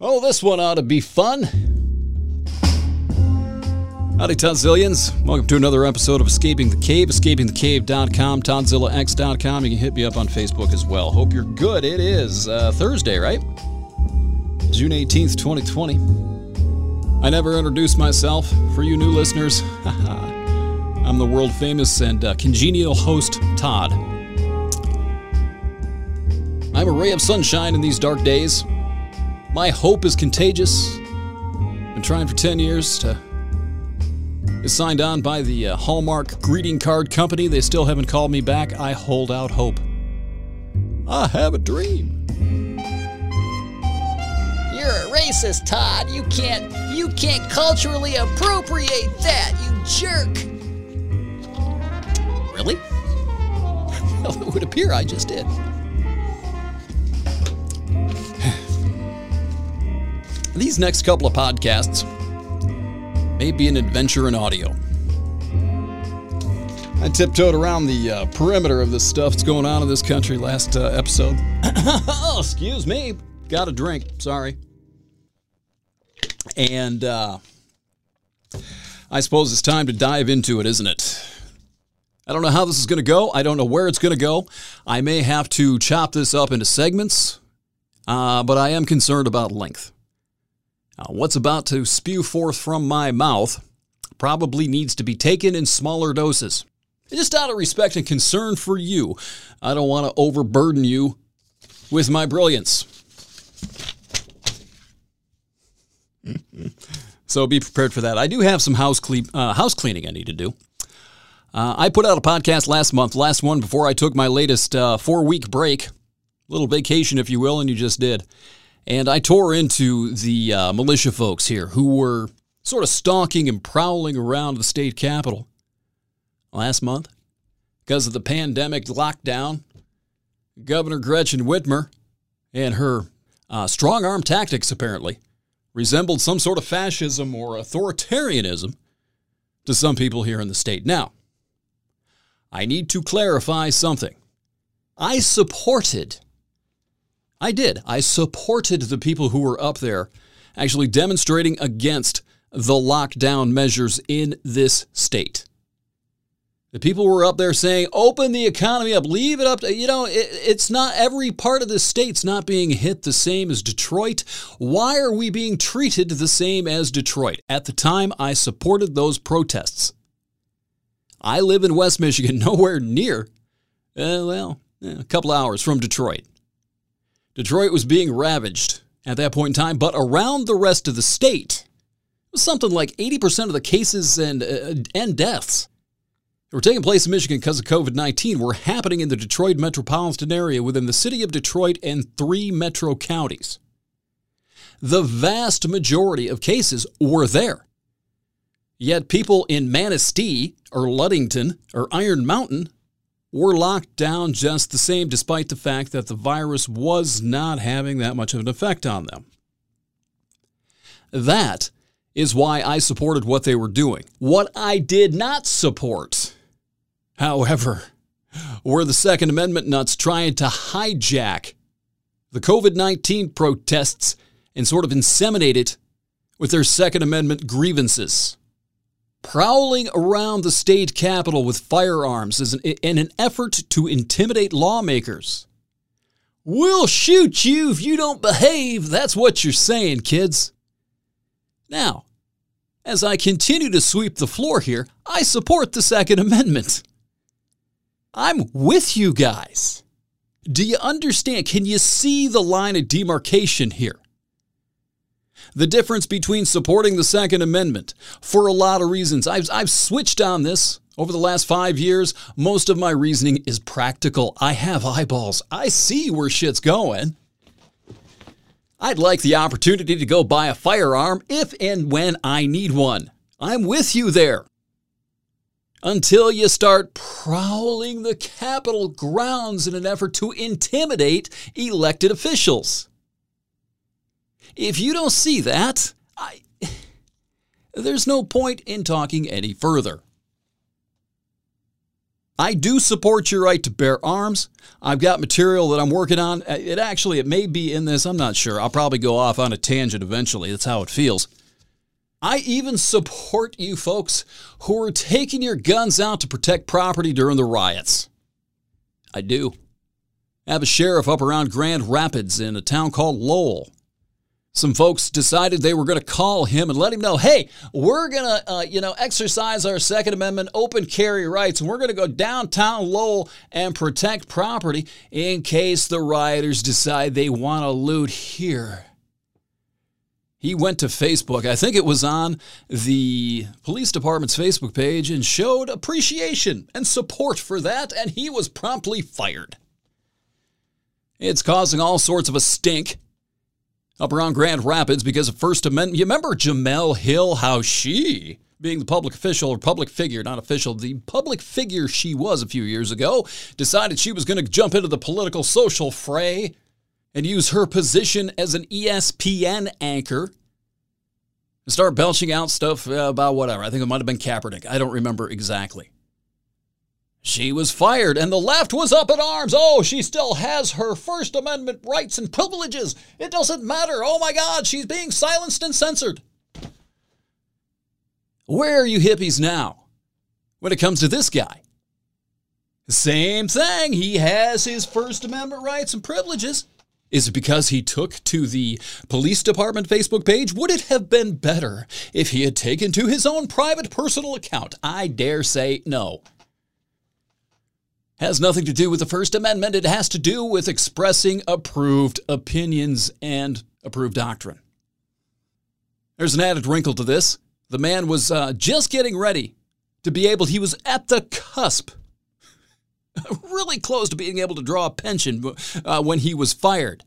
Oh, this one ought to be fun. Howdy, Toddzillions. Welcome to another episode of Escaping the Cave, escapingthecave.com, ToddzillaX.com. You can hit me up on Facebook as well. Hope you're good. It is uh, Thursday, right? June 18th, 2020. I never introduced myself. For you new listeners, I'm the world famous and uh, congenial host, Todd. I'm a ray of sunshine in these dark days. My hope is contagious. Been trying for 10 years to get signed on by the uh, Hallmark greeting card company. They still haven't called me back. I hold out hope. I have a dream. You're a racist, Todd. You can't you can't culturally appropriate that, you jerk. Really? well, it would appear I just did. These next couple of podcasts may be an adventure in audio. I tiptoed around the uh, perimeter of this stuff that's going on in this country last uh, episode. oh, excuse me. Got a drink. Sorry. And uh, I suppose it's time to dive into it, isn't it? I don't know how this is going to go. I don't know where it's going to go. I may have to chop this up into segments, uh, but I am concerned about length. Uh, what's about to spew forth from my mouth probably needs to be taken in smaller doses. Just out of respect and concern for you, I don't want to overburden you with my brilliance. so be prepared for that. I do have some house, cle- uh, house cleaning I need to do. Uh, I put out a podcast last month, last one before I took my latest uh, four week break, little vacation, if you will, and you just did. And I tore into the uh, militia folks here who were sort of stalking and prowling around the state capitol last month because of the pandemic lockdown. Governor Gretchen Whitmer and her uh, strong arm tactics apparently resembled some sort of fascism or authoritarianism to some people here in the state. Now, I need to clarify something. I supported, I did, I supported the people who were up there actually demonstrating against the lockdown measures in this state. The people were up there saying, open the economy up, leave it up to, you know, it, it's not every part of the state's not being hit the same as Detroit. Why are we being treated the same as Detroit? At the time, I supported those protests. I live in West Michigan, nowhere near, uh, well, a couple hours from Detroit. Detroit was being ravaged at that point in time, but around the rest of the state, it was something like 80% of the cases and, uh, and deaths that were taking place in Michigan because of COVID 19 were happening in the Detroit metropolitan area within the city of Detroit and three metro counties. The vast majority of cases were there. Yet people in Manistee or Ludington or Iron Mountain were locked down just the same, despite the fact that the virus was not having that much of an effect on them. That is why I supported what they were doing. What I did not support, however, were the Second Amendment nuts trying to hijack the COVID 19 protests and sort of inseminate it with their Second Amendment grievances prowling around the state capitol with firearms an, in an effort to intimidate lawmakers. We'll shoot you if you don't behave. That's what you're saying, kids. Now, as I continue to sweep the floor here, I support the Second Amendment. I'm with you guys. Do you understand? Can you see the line of demarcation here? The difference between supporting the Second Amendment for a lot of reasons. I've, I've switched on this over the last five years. Most of my reasoning is practical. I have eyeballs, I see where shit's going. I'd like the opportunity to go buy a firearm if and when I need one. I'm with you there. Until you start prowling the Capitol grounds in an effort to intimidate elected officials. If you don't see that, I, there's no point in talking any further. I do support your right to bear arms. I've got material that I'm working on. Uh, it actually, it may be in this. I'm not sure. I'll probably go off on a tangent eventually. That's how it feels. I even support you folks who are taking your guns out to protect property during the riots. I do. I have a sheriff up around Grand Rapids in a town called Lowell some folks decided they were going to call him and let him know, hey, we're going to, uh, you know, exercise our Second Amendment open carry rights, and we're going to go downtown Lowell and protect property in case the rioters decide they want to loot here. He went to Facebook, I think it was on the police department's Facebook page, and showed appreciation and support for that, and he was promptly fired. It's causing all sorts of a stink up around Grand Rapids because of First Amendment. You remember Jemele Hill, how she, being the public official or public figure, not official, the public figure she was a few years ago, decided she was going to jump into the political social fray and use her position as an ESPN anchor and start belching out stuff uh, about whatever. I think it might have been Kaepernick. I don't remember exactly. She was fired, and the left was up in arms. Oh, she still has her First Amendment rights and privileges. It doesn't matter. Oh my God, she's being silenced and censored. Where are you hippies now when it comes to this guy? Same thing. He has his First Amendment rights and privileges. Is it because he took to the police department Facebook page? Would it have been better if he had taken to his own private personal account? I dare say no has nothing to do with the First Amendment. It has to do with expressing approved opinions and approved doctrine. There's an added wrinkle to this. The man was uh, just getting ready to be able, he was at the cusp, really close to being able to draw a pension uh, when he was fired.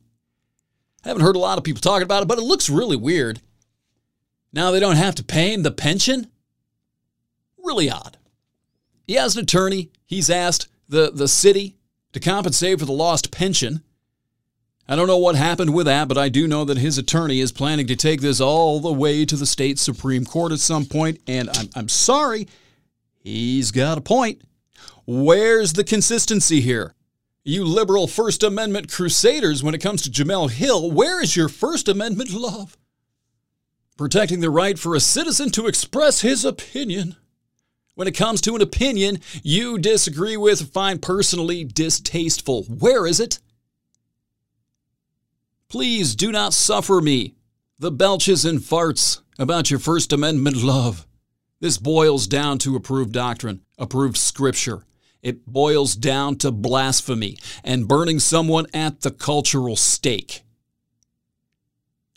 I haven't heard a lot of people talking about it, but it looks really weird. Now they don't have to pay him the pension? Really odd. He has an attorney. He's asked the, the city to compensate for the lost pension. I don't know what happened with that, but I do know that his attorney is planning to take this all the way to the state Supreme Court at some point, and I'm, I'm sorry, he's got a point. Where's the consistency here? You liberal First Amendment crusaders, when it comes to Jemele Hill, where is your First Amendment love? Protecting the right for a citizen to express his opinion when it comes to an opinion you disagree with or find personally distasteful. Where is it? Please do not suffer me, the belches and farts, about your First Amendment love. This boils down to approved doctrine, approved scripture. It boils down to blasphemy and burning someone at the cultural stake.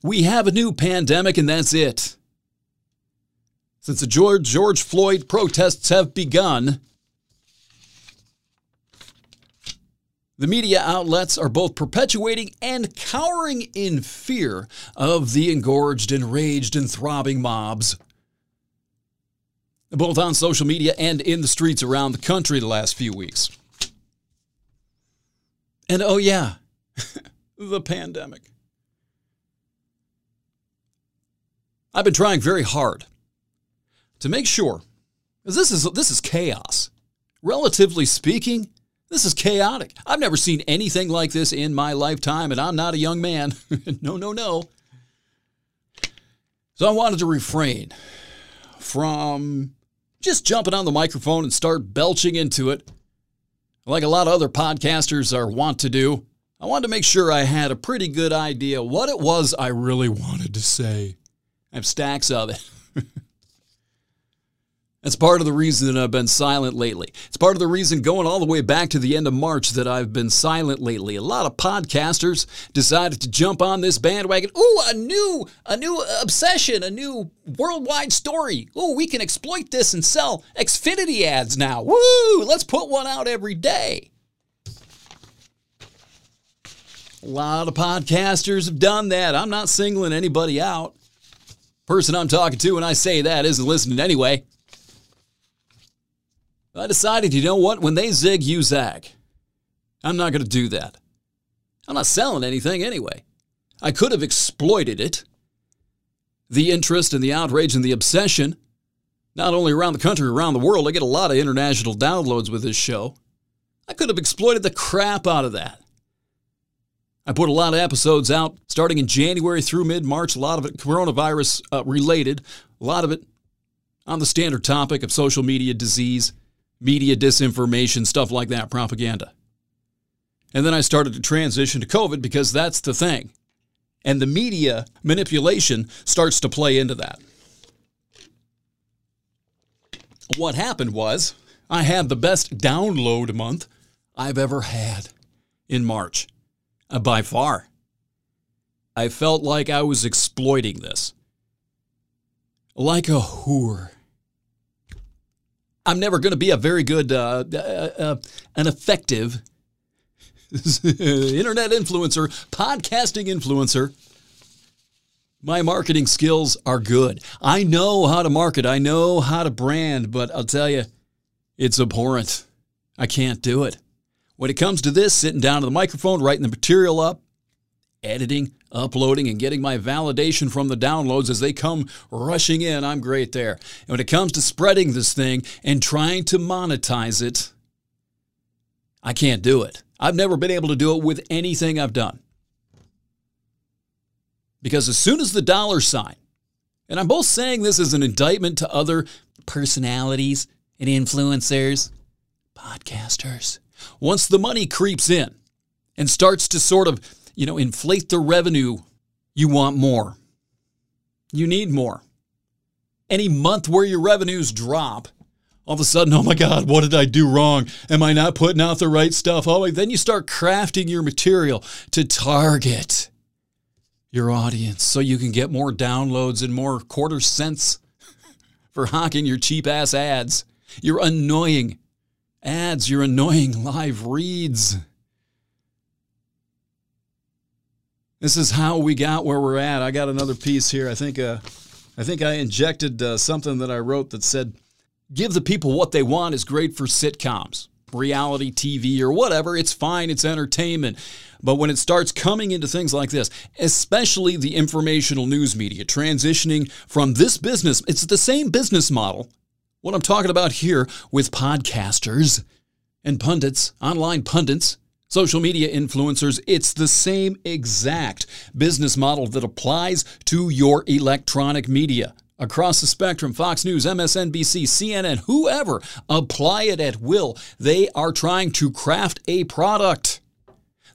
We have a new pandemic, and that's it. Since the George, George Floyd protests have begun, the media outlets are both perpetuating and cowering in fear of the engorged, enraged, and throbbing mobs. Both on social media and in the streets around the country the last few weeks. And oh, yeah, the pandemic. I've been trying very hard to make sure, because this is this is chaos. Relatively speaking, this is chaotic. I've never seen anything like this in my lifetime, and I'm not a young man. no, no, no. So I wanted to refrain from just jumping on the microphone and start belching into it like a lot of other podcasters are wont to do. I wanted to make sure I had a pretty good idea what it was I really wanted to say. I have stacks of it. That's part of the reason that I've been silent lately. It's part of the reason going all the way back to the end of March that I've been silent lately. A lot of podcasters decided to jump on this bandwagon. Ooh, a new a new obsession, a new worldwide story. Ooh, we can exploit this and sell Xfinity ads now. Woo! Let's put one out every day. A lot of podcasters have done that. I'm not singling anybody out. Person I'm talking to when I say that isn't listening anyway. I decided, you know what? When they zig, you zag. I'm not going to do that. I'm not selling anything anyway. I could have exploited it, the interest and the outrage and the obsession not only around the country, around the world. I get a lot of international downloads with this show. I could have exploited the crap out of that. I put a lot of episodes out starting in January through mid March, a lot of it coronavirus uh, related, a lot of it on the standard topic of social media disease, media disinformation, stuff like that, propaganda. And then I started to transition to COVID because that's the thing. And the media manipulation starts to play into that. What happened was I had the best download month I've ever had in March. Uh, by far. I felt like I was exploiting this. Like a whore. I'm never going to be a very good, uh, uh, uh, an effective internet influencer, podcasting influencer. My marketing skills are good. I know how to market, I know how to brand, but I'll tell you, it's abhorrent. I can't do it. When it comes to this, sitting down to the microphone, writing the material up, editing, uploading, and getting my validation from the downloads as they come rushing in, I'm great there. And when it comes to spreading this thing and trying to monetize it, I can't do it. I've never been able to do it with anything I've done. Because as soon as the dollar sign, and I'm both saying this as an indictment to other personalities and influencers, podcasters, once the money creeps in and starts to sort of, you know, inflate the revenue, you want more. You need more. Any month where your revenues drop, all of a sudden, oh my God, what did I do wrong? Am I not putting out the right stuff? Oh, then you start crafting your material to target your audience so you can get more downloads and more quarter cents for hawking your cheap ass ads. You're annoying ads, your annoying live reads. This is how we got where we're at. I got another piece here. I think uh, I think I injected uh, something that I wrote that said, "Give the people what they want is great for sitcoms, reality TV, or whatever. It's fine. It's entertainment." But when it starts coming into things like this, especially the informational news media, transitioning from this business, it's the same business model what I'm talking about here with podcasters and pundits, online pundits, social media influencers, it's the same exact business model that applies to your electronic media. Across the spectrum, Fox News, MSNBC, CNN, whoever, apply it at will. They are trying to craft a product.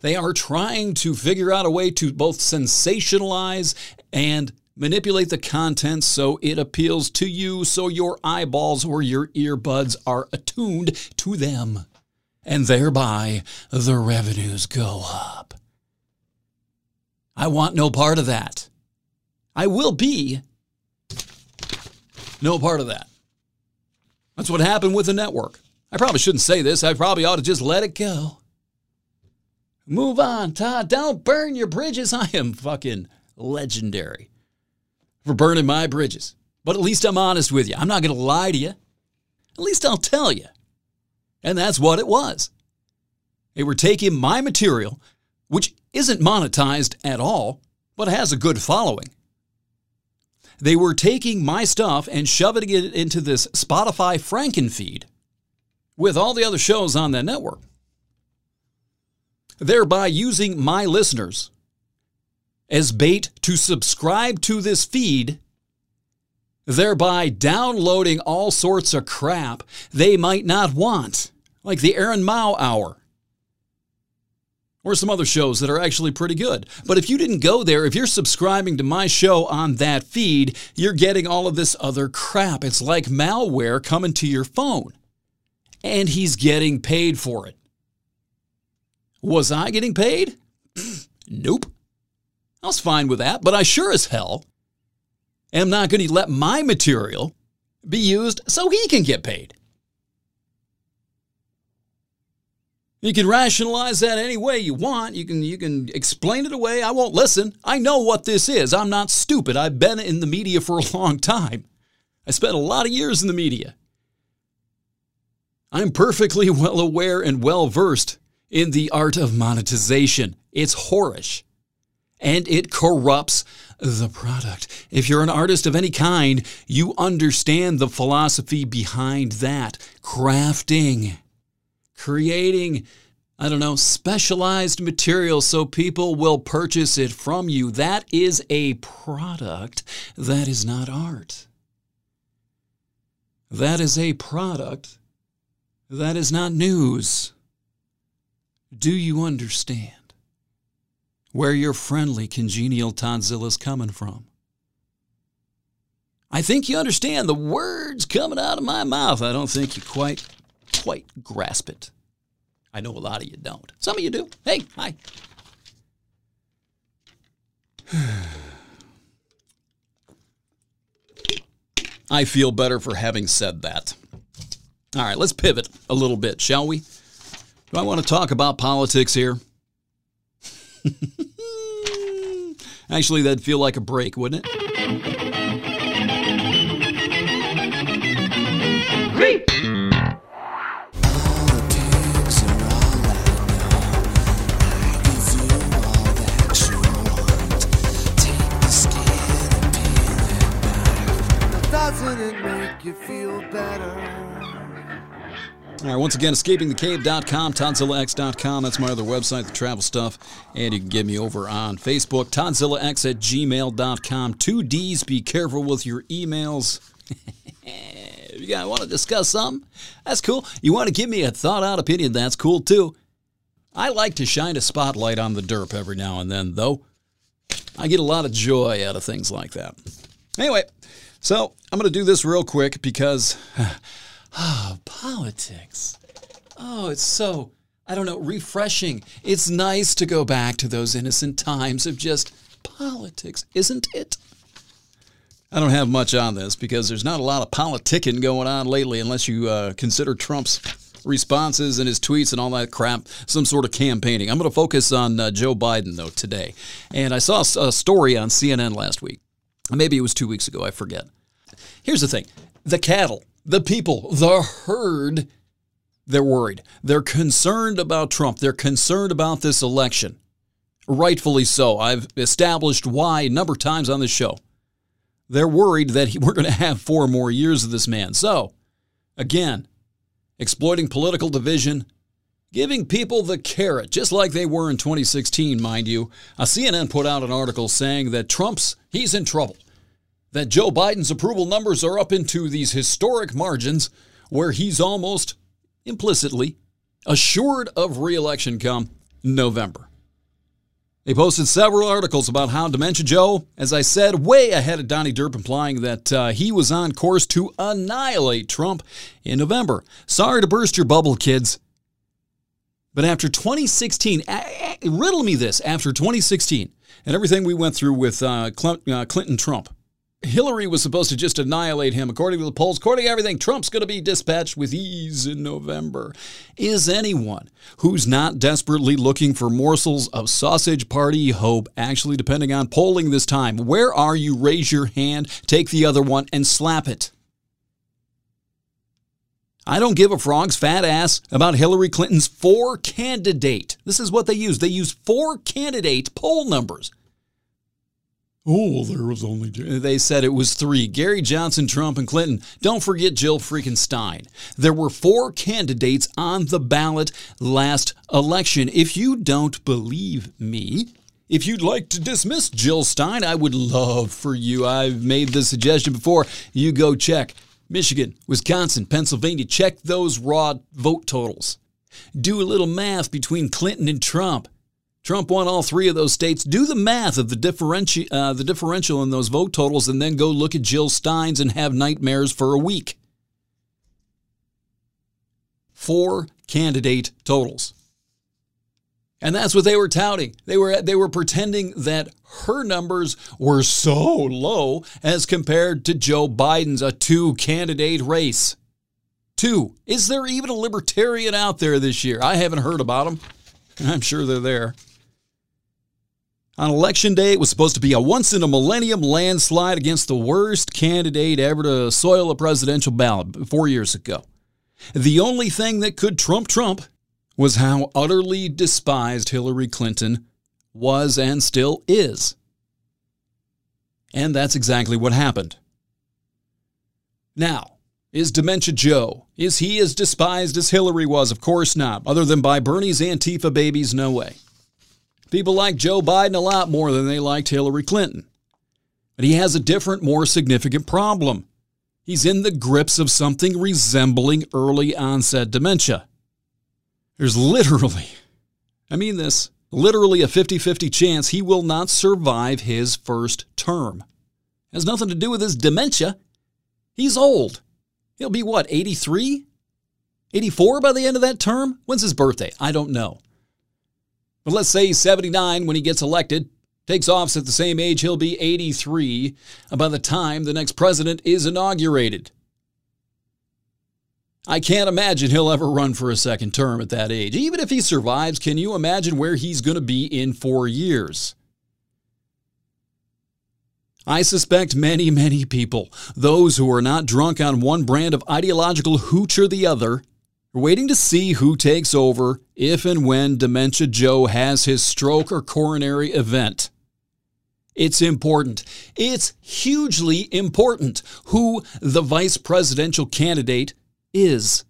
They are trying to figure out a way to both sensationalize and Manipulate the content so it appeals to you, so your eyeballs or your earbuds are attuned to them. And thereby, the revenues go up. I want no part of that. I will be no part of that. That's what happened with the network. I probably shouldn't say this. I probably ought to just let it go. Move on, Todd. Don't burn your bridges. I am fucking legendary for burning my bridges. But at least I'm honest with you. I'm not going to lie to you. At least I'll tell you. And that's what it was. They were taking my material, which isn't monetized at all, but has a good following. They were taking my stuff and shoving it into this Spotify Franken feed with all the other shows on that network, thereby using my listeners as bait to subscribe to this feed, thereby downloading all sorts of crap they might not want, like the Aaron Mao Hour. Or some other shows that are actually pretty good. But if you didn't go there, if you're subscribing to my show on that feed, you're getting all of this other crap. It's like malware coming to your phone. And he's getting paid for it. Was I getting paid? nope. I was fine with that, but I sure as hell am not going to let my material be used so he can get paid. You can rationalize that any way you want. You can you can explain it away. I won't listen. I know what this is. I'm not stupid. I've been in the media for a long time. I spent a lot of years in the media. I'm perfectly well aware and well versed in the art of monetization. It's whorish and it corrupts the product. If you're an artist of any kind, you understand the philosophy behind that. Crafting, creating, I don't know, specialized material so people will purchase it from you. That is a product. That is not art. That is a product. That is not news. Do you understand where your friendly, congenial Toddzilla's coming from? I think you understand the words coming out of my mouth. I don't think you quite, quite grasp it. I know a lot of you don't. Some of you do. Hey, hi. I feel better for having said that. All right, let's pivot a little bit, shall we? Do I want to talk about politics here? Actually, that'd feel like a break, wouldn't it? All right, once again, escapingthecave.com, ToddzillaX.com. That's my other website, the travel stuff. And you can get me over on Facebook, ToddzillaX at gmail.com. Two D's, be careful with your emails. you want to discuss something? That's cool. You want to give me a thought out opinion? That's cool too. I like to shine a spotlight on the derp every now and then, though. I get a lot of joy out of things like that. Anyway, so I'm going to do this real quick because oh, politics. Oh, it's so, I don't know, refreshing. It's nice to go back to those innocent times of just politics, isn't it? I don't have much on this because there's not a lot of politicking going on lately unless you uh, consider Trump's responses and his tweets and all that crap some sort of campaigning. I'm going to focus on uh, Joe Biden, though, today. And I saw a story on CNN last week. Maybe it was two weeks ago, I forget. Here's the thing the cattle, the people, the herd, they're worried. They're concerned about Trump. They're concerned about this election. Rightfully so. I've established why a number of times on this show. They're worried that we're going to have four more years of this man. So, again, exploiting political division, giving people the carrot, just like they were in 2016, mind you. Uh, a CNN put out an article saying that Trump's, he's in trouble. That Joe Biden's approval numbers are up into these historic margins where he's almost implicitly assured of reelection come November. They posted several articles about how Dementia Joe, as I said, way ahead of Donnie Derp, implying that uh, he was on course to annihilate Trump in November. Sorry to burst your bubble, kids. But after 2016, riddle me this after 2016 and everything we went through with uh, Clinton Trump, Hillary was supposed to just annihilate him. According to the polls, according to everything, Trump's going to be dispatched with ease in November. Is anyone who's not desperately looking for morsels of sausage party hope actually depending on polling this time? Where are you? Raise your hand, take the other one, and slap it. I don't give a frog's fat ass about Hillary Clinton's four candidate. This is what they use. They use four candidate poll numbers. Oh, there was only. two. They said it was three Gary Johnson, Trump, and Clinton. Don't forget Jill freaking Stein. There were four candidates on the ballot last election. If you don't believe me, if you'd like to dismiss Jill Stein, I would love for you. I've made the suggestion before. You go check Michigan, Wisconsin, Pennsylvania. Check those raw vote totals. Do a little math between Clinton and Trump. Trump won all three of those states. Do the math of the, differenti- uh, the differential in those vote totals and then go look at Jill Stein's and have nightmares for a week. Four candidate totals. And that's what they were touting. They were they were pretending that her numbers were so low as compared to Joe Biden's a two candidate race. Two. Is there even a libertarian out there this year? I haven't heard about them. I'm sure they're there. On election day, it was supposed to be a once in a millennium landslide against the worst candidate ever to soil a presidential ballot four years ago. The only thing that could trump Trump was how utterly despised Hillary Clinton was and still is. And that's exactly what happened. Now, is Dementia Joe? Is he as despised as Hillary was? Of course not. Other than by Bernie's Antifa babies, no way. People like Joe Biden a lot more than they liked Hillary Clinton. But he has a different, more significant problem. He's in the grips of something resembling early onset dementia. There's literally, I mean this, literally a 50 50 chance he will not survive his first term. Has nothing to do with his dementia. He's old. He'll be what, 83? 84 by the end of that term? When's his birthday? I don't know. But let's say he's 79 when he gets elected, takes office at the same age, he'll be 83 by the time the next president is inaugurated. I can't imagine he'll ever run for a second term at that age. Even if he survives, can you imagine where he's going to be in four years? I suspect many, many people, those who are not drunk on one brand of ideological hooch or the other, are waiting to see who takes over if and when Dementia Joe has his stroke or coronary event. It's important. It's hugely important who the vice presidential candidate is.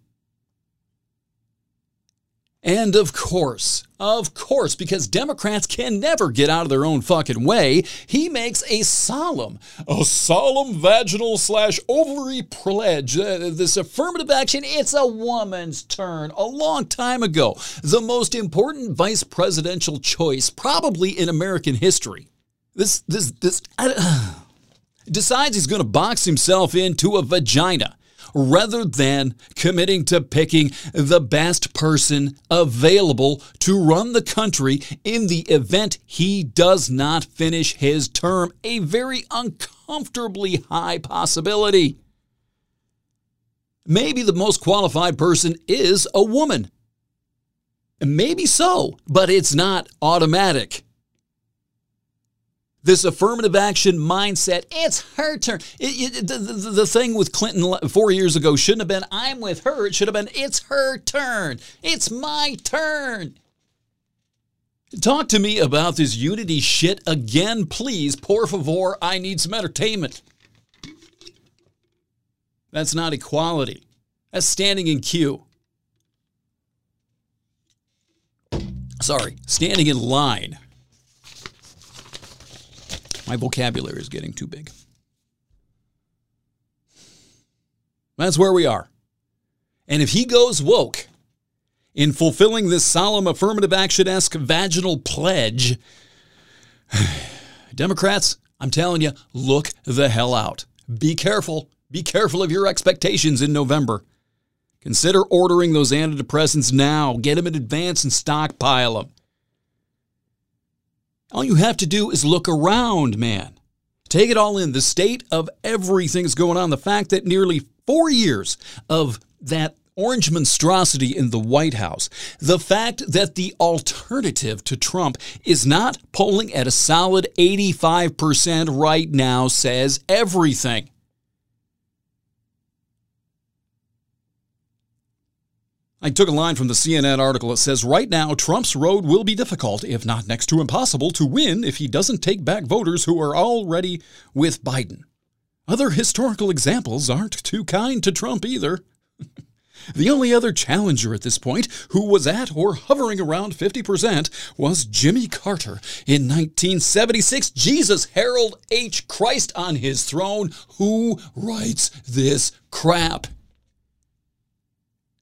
And of course, of course, because Democrats can never get out of their own fucking way, he makes a solemn, a solemn vaginal slash ovary pledge. Uh, this affirmative action, it's a woman's turn. A long time ago, the most important vice presidential choice probably in American history. This, this, this, uh, decides he's going to box himself into a vagina rather than committing to picking the best person available to run the country in the event he does not finish his term. A very uncomfortably high possibility. Maybe the most qualified person is a woman. Maybe so, but it's not automatic this affirmative action mindset. It's her turn. It, it, the, the, the, thing with Clinton four years ago shouldn't have been, I'm with her. It should have been, it's her turn. It's my turn. Talk to me about this unity shit again, please. Por favor, I need some entertainment. That's not equality. That's standing in queue. Sorry, standing in line. My vocabulary is getting too big. That's where we are. And if he goes woke in fulfilling this solemn affirmative action esque vaginal pledge, Democrats, I'm telling you, look the hell out. Be careful. Be careful of your expectations in November. Consider ordering those antidepressants now. Get them in advance and stockpile them. All you have to do is look around, man. Take it all in. The state of everything that's going on. The fact that nearly four years of that orange monstrosity in the White House, the fact that the alternative to Trump is not polling at a solid 85% right now says everything. I took a line from the CNN article that says right now Trump's road will be difficult, if not next to impossible, to win if he doesn't take back voters who are already with Biden. Other historical examples aren't too kind to Trump either. the only other challenger at this point who was at or hovering around 50% was Jimmy Carter in 1976. Jesus Harold H. Christ on his throne. Who writes this crap?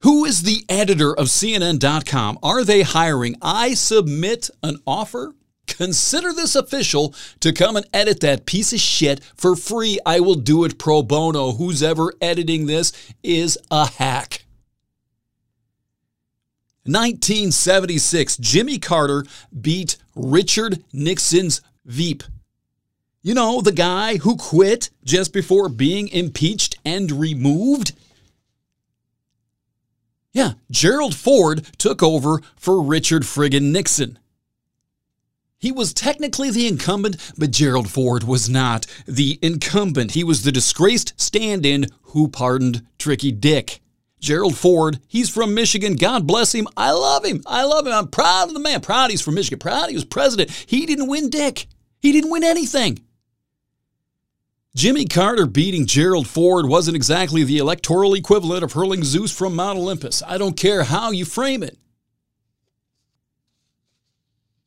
Who is the editor of CNN.com? Are they hiring? I submit an offer. Consider this official to come and edit that piece of shit for free. I will do it pro bono. Who's ever editing this is a hack. 1976, Jimmy Carter beat Richard Nixon's Veep. You know, the guy who quit just before being impeached and removed? Yeah, Gerald Ford took over for Richard friggin' Nixon. He was technically the incumbent, but Gerald Ford was not the incumbent. He was the disgraced stand in who pardoned Tricky Dick. Gerald Ford, he's from Michigan. God bless him. I love him. I love him. I'm proud of the man. Proud he's from Michigan. Proud he was president. He didn't win Dick. He didn't win anything. Jimmy Carter beating Gerald Ford wasn't exactly the electoral equivalent of hurling Zeus from Mount Olympus. I don't care how you frame it.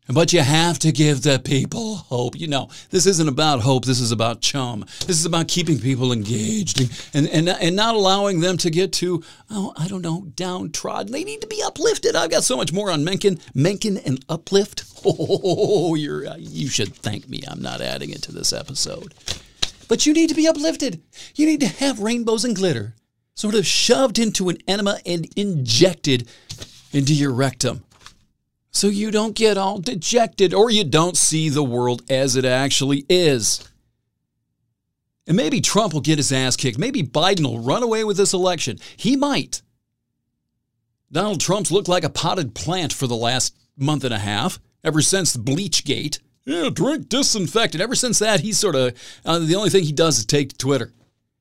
But you have to give the people hope. You know, this isn't about hope. This is about chum. This is about keeping people engaged and, and, and not allowing them to get too, oh, I don't know, downtrodden. They need to be uplifted. I've got so much more on Mencken. Mencken and uplift. Oh, you're, you should thank me. I'm not adding it to this episode. But you need to be uplifted. You need to have rainbows and glitter sort of shoved into an enema and injected into your rectum so you don't get all dejected or you don't see the world as it actually is. And maybe Trump will get his ass kicked. Maybe Biden will run away with this election. He might. Donald Trump's looked like a potted plant for the last month and a half, ever since the Bleachgate. Yeah, drink disinfectant. Ever since that, he's sort of uh, the only thing he does is take to Twitter.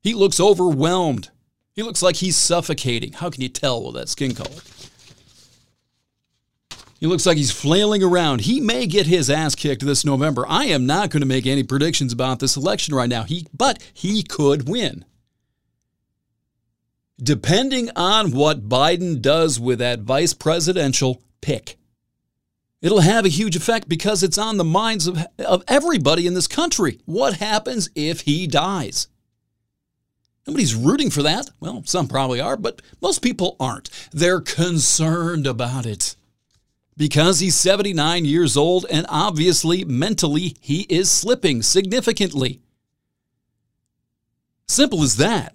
He looks overwhelmed. He looks like he's suffocating. How can you tell with that skin color? He looks like he's flailing around. He may get his ass kicked this November. I am not going to make any predictions about this election right now. He, but he could win. Depending on what Biden does with that vice presidential pick. It'll have a huge effect because it's on the minds of, of everybody in this country. What happens if he dies? Nobody's rooting for that. Well, some probably are, but most people aren't. They're concerned about it. Because he's 79 years old and obviously mentally he is slipping significantly. Simple as that.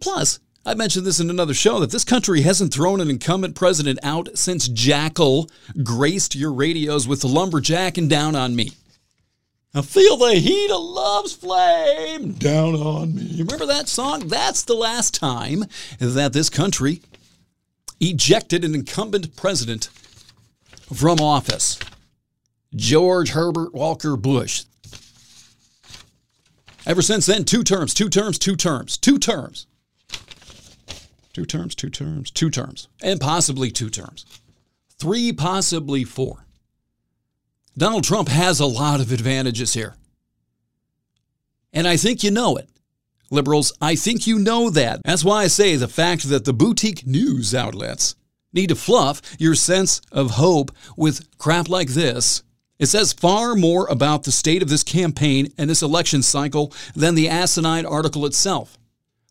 Plus, I mentioned this in another show that this country hasn't thrown an incumbent president out since Jackyl graced your radios with the lumberjack and down on me. I feel the heat of love's flame down on me. Remember that song? That's the last time that this country ejected an incumbent president from office. George Herbert Walker Bush. Ever since then, two terms, two terms, two terms, two terms. Two terms, two terms, two terms, and possibly two terms. Three, possibly four. Donald Trump has a lot of advantages here. And I think you know it. Liberals, I think you know that. That's why I say the fact that the boutique news outlets need to fluff your sense of hope with crap like this. It says far more about the state of this campaign and this election cycle than the asinine article itself.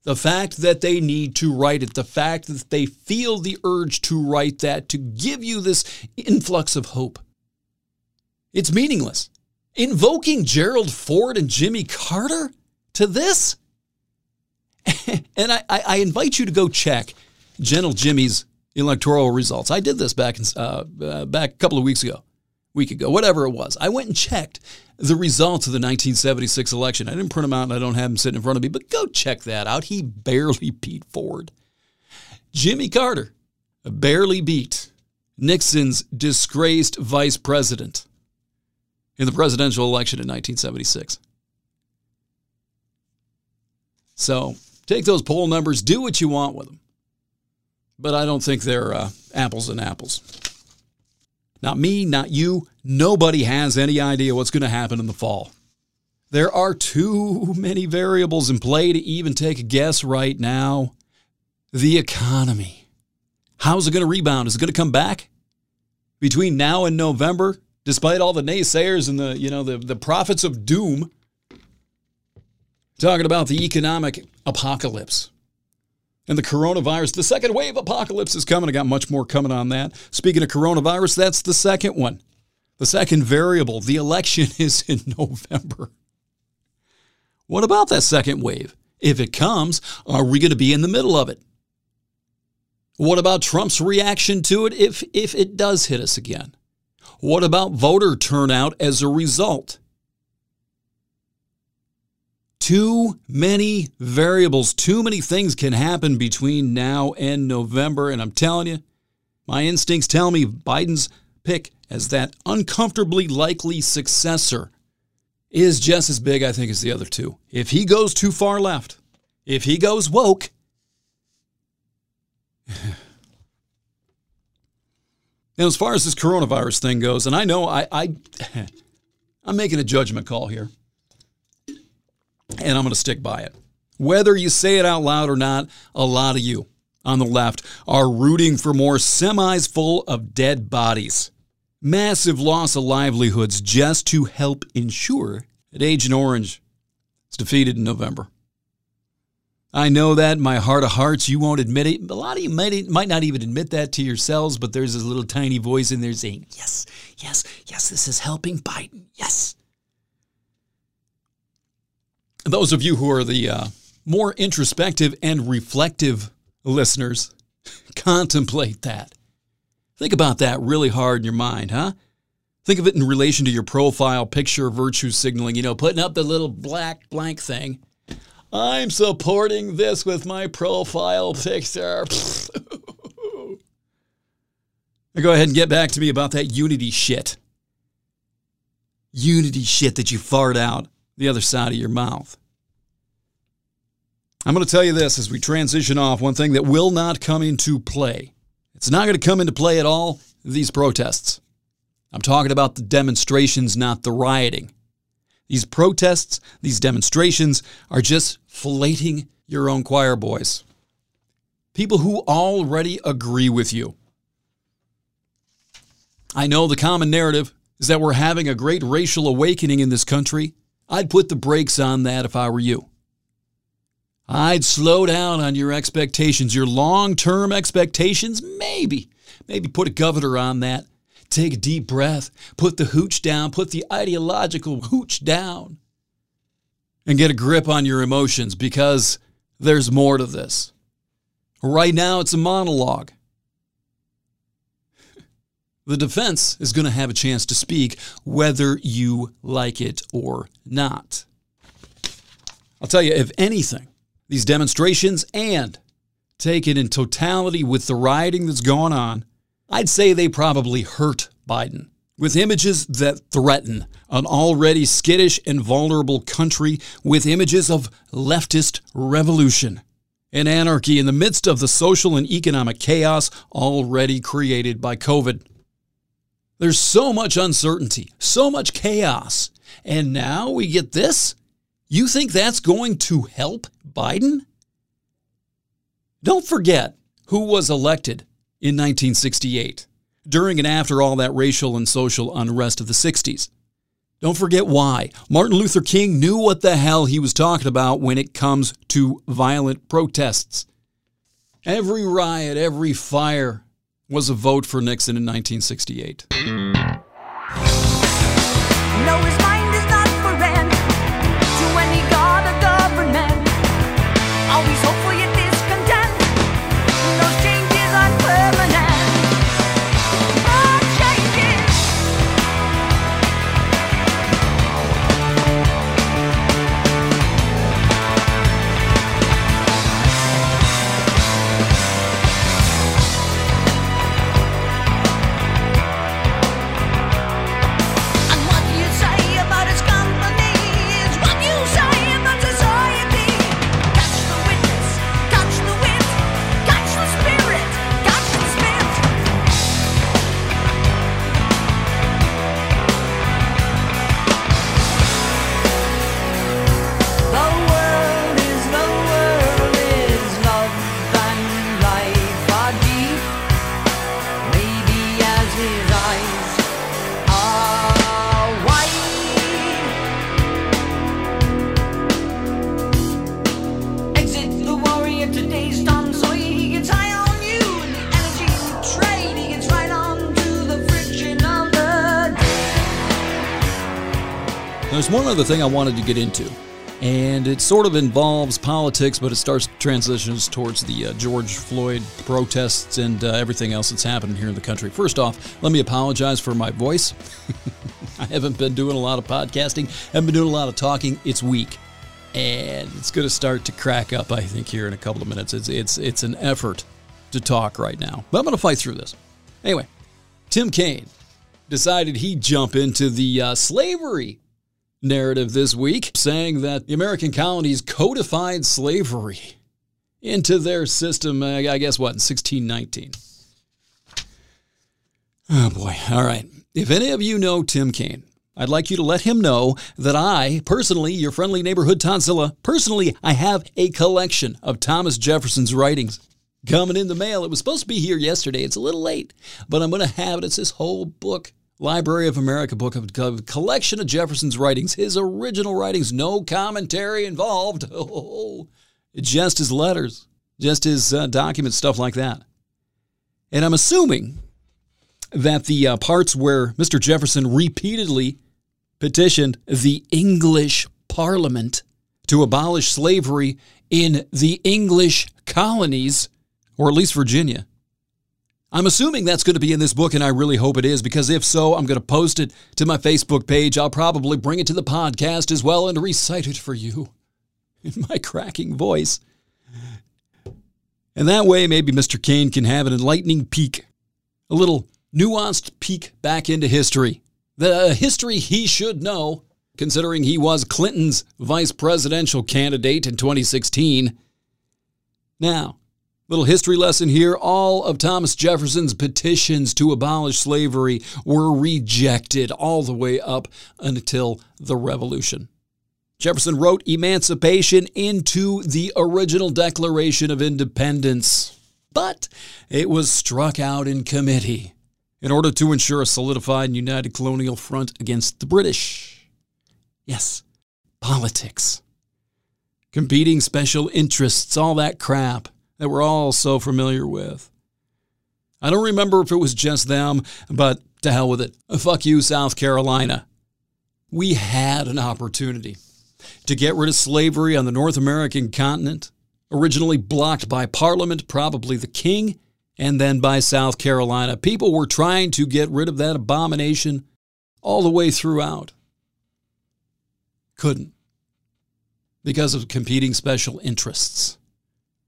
The fact that they need to write it, the fact that they feel the urge to write that to give you this influx of hope. It's meaningless. Invoking Gerald Ford and Jimmy Carter to this? and I, I, invite you to go check Gentle Jimmy's electoral results. I did this back in, uh, uh, back a couple of weeks ago, week ago, whatever it was. I went and checked the results of the 1976 election. I didn't print them out and I don't have them sitting in front of me, but go check that out. He barely beat Ford. Jimmy Carter barely beat Nixon's disgraced vice president in the presidential election in 1976. So take those poll numbers, do what you want with them. But I don't think they're uh, apples and apples. Not me, not you. Nobody has any idea what's going to happen in the fall. There are too many variables in play to even take a guess right now. The economy. How's it going to rebound? Is it going to come back? Between now and November, despite all the naysayers and the, you know, the, the prophets of doom, talking about the economic apocalypse and the coronavirus. The second wave apocalypse is coming. I got much more coming on that. Speaking of coronavirus, that's the second one. The second variable, the election is in November. What about that second wave? If it comes, are we going to be in the middle of it? What about Trump's reaction to it if, if it does hit us again? What about voter turnout as a result? Too many variables, too many things can happen between now and November. And I'm telling you, my instincts tell me Biden's pick as that uncomfortably likely successor is just as big, I think, as the other two. If he goes too far left, if he goes woke, and as far as this coronavirus thing goes, and I know I, I I'm making a judgment call here. And I'm going to stick by it. Whether you say it out loud or not, a lot of you on the left are rooting for more semis full of dead bodies. Massive loss of livelihoods just to help ensure that Agent Orange is defeated in November. I know that in my heart of hearts, you won't admit it. A lot of you might, might not even admit that to yourselves, but there's this little tiny voice in there saying, yes, yes, yes, this is helping Biden. Yes. Those of you who are the uh, more introspective and reflective listeners, contemplate that. Think about that really hard in your mind, huh? Think of it in relation to your profile picture virtue signaling, you know, putting up the little black blank thing. I'm supporting this with my profile picture. Go ahead and get back to me about that unity shit. Unity shit that you fart out the other side of your mouth. I'm going to tell you this as we transition off one thing that will not come into play. It's not going to come into play at all these protests. I'm talking about the demonstrations, not the rioting. These protests, these demonstrations are just flating your own choir boys. People who already agree with you. I know the common narrative is that we're having a great racial awakening in this country. I'd put the brakes on that if I were you. I'd slow down on your expectations, your long term expectations, maybe. Maybe put a governor on that. Take a deep breath, put the hooch down, put the ideological hooch down, and get a grip on your emotions because there's more to this. Right now, it's a monologue. The defense is going to have a chance to speak whether you like it or not. I'll tell you, if anything, these demonstrations and taken in totality with the rioting that's going on, I'd say they probably hurt Biden. With images that threaten an already skittish and vulnerable country, with images of leftist revolution and anarchy in the midst of the social and economic chaos already created by COVID. There's so much uncertainty, so much chaos. And now we get this? You think that's going to help Biden? Don't forget who was elected in 1968 during and after all that racial and social unrest of the 60s. Don't forget why. Martin Luther King knew what the hell he was talking about when it comes to violent protests. Every riot, every fire was a vote for Nixon in 1968. No, There's one other thing I wanted to get into, and it sort of involves politics, but it starts transitions towards the uh, George Floyd protests and uh, everything else that's happening here in the country. First off, let me apologize for my voice. I haven't been doing a lot of podcasting, haven't been doing a lot of talking. It's weak, and it's going to start to crack up. I think here in a couple of minutes. It's it's it's an effort to talk right now, but I'm going to fight through this. Anyway, Tim Kaine decided he'd jump into the uh, slavery narrative this week, saying that the American colonies codified slavery into their system, I guess what, in 1619. Oh boy. All right. If any of you know Tim Kaine, I'd like you to let him know that I, personally, your friendly neighborhood Toddzilla, personally, I have a collection of Thomas Jefferson's writings coming in the mail. It was supposed to be here yesterday. It's a little late, but I'm going to have it. It's this whole book. Library of America book of collection of Jefferson's writings, his original writings, no commentary involved. Oh, just his letters, just his uh, documents, stuff like that. And I'm assuming that the uh, parts where Mr. Jefferson repeatedly petitioned the English Parliament to abolish slavery in the English colonies, or at least Virginia, I'm assuming that's going to be in this book, and I really hope it is, because if so, I'm going to post it to my Facebook page. I'll probably bring it to the podcast as well and recite it for you in my cracking voice. And that way, maybe Mr. Kaine can have an enlightening peek, a little nuanced peek back into history. The uh, history he should know, considering he was Clinton's vice presidential candidate in 2016. Now, Little history lesson here. All of Thomas Jefferson's petitions to abolish slavery were rejected all the way up until the Revolution. Jefferson wrote emancipation into the original Declaration of Independence, but it was struck out in committee in order to ensure a solidified and united colonial front against the British. Yes, politics. Competing special interests, all that crap that we're all so familiar with. I don't remember if it was just them, but to hell with it. Fuck you, South Carolina. We had an opportunity to get rid of slavery on the North American continent, originally blocked by Parliament, probably the King, and then by South Carolina. People were trying to get rid of that abomination all the way throughout. Couldn't because of competing special interests.